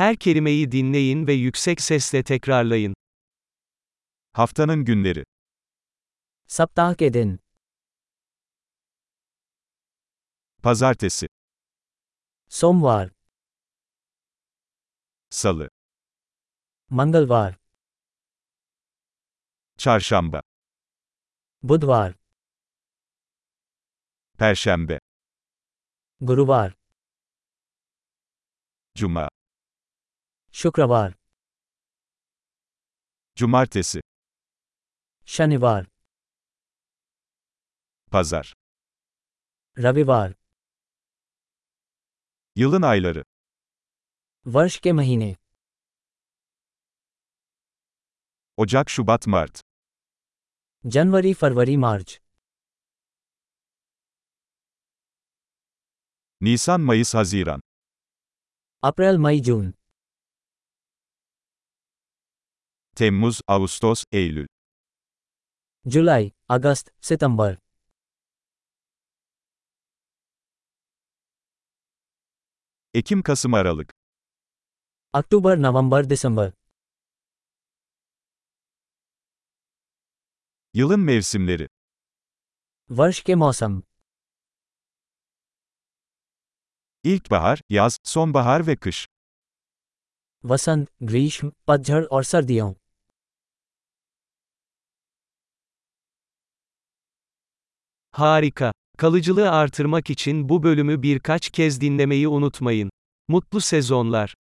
Her kelimeyi dinleyin ve yüksek sesle tekrarlayın. Haftanın günleri. सप्ताह के दिन Pazartesi, सोमवार Salı, मंगलवार Çarşamba, बुधवार Perşembe, गुरुवार Cuma, शुक्रवार Cumartesi, शनिवार Pazar. रविवार Yılın ayları. वर्ष के महीने Ocak, Şubat, Mart. जनवरी फरवरी मार्च Nisan, Mayıs, Haziran. अप्रैल मई जून Temmuz, Ağustos, Eylül. जुलाई अगस्त सितंबर Ekim, Kasım, Aralık. अक्टूबर नवंबर दिसंबर Yılın mevsimleri. वर्ष के मौसम İlkbahar, yaz, sonbahar ve kış. वसंत ग्रीष्म पतझड़ और सर्दियों Harika. Kalıcılığı artırmak için bu bölümü birkaç kez dinlemeyi unutmayın. Mutlu sezonlar.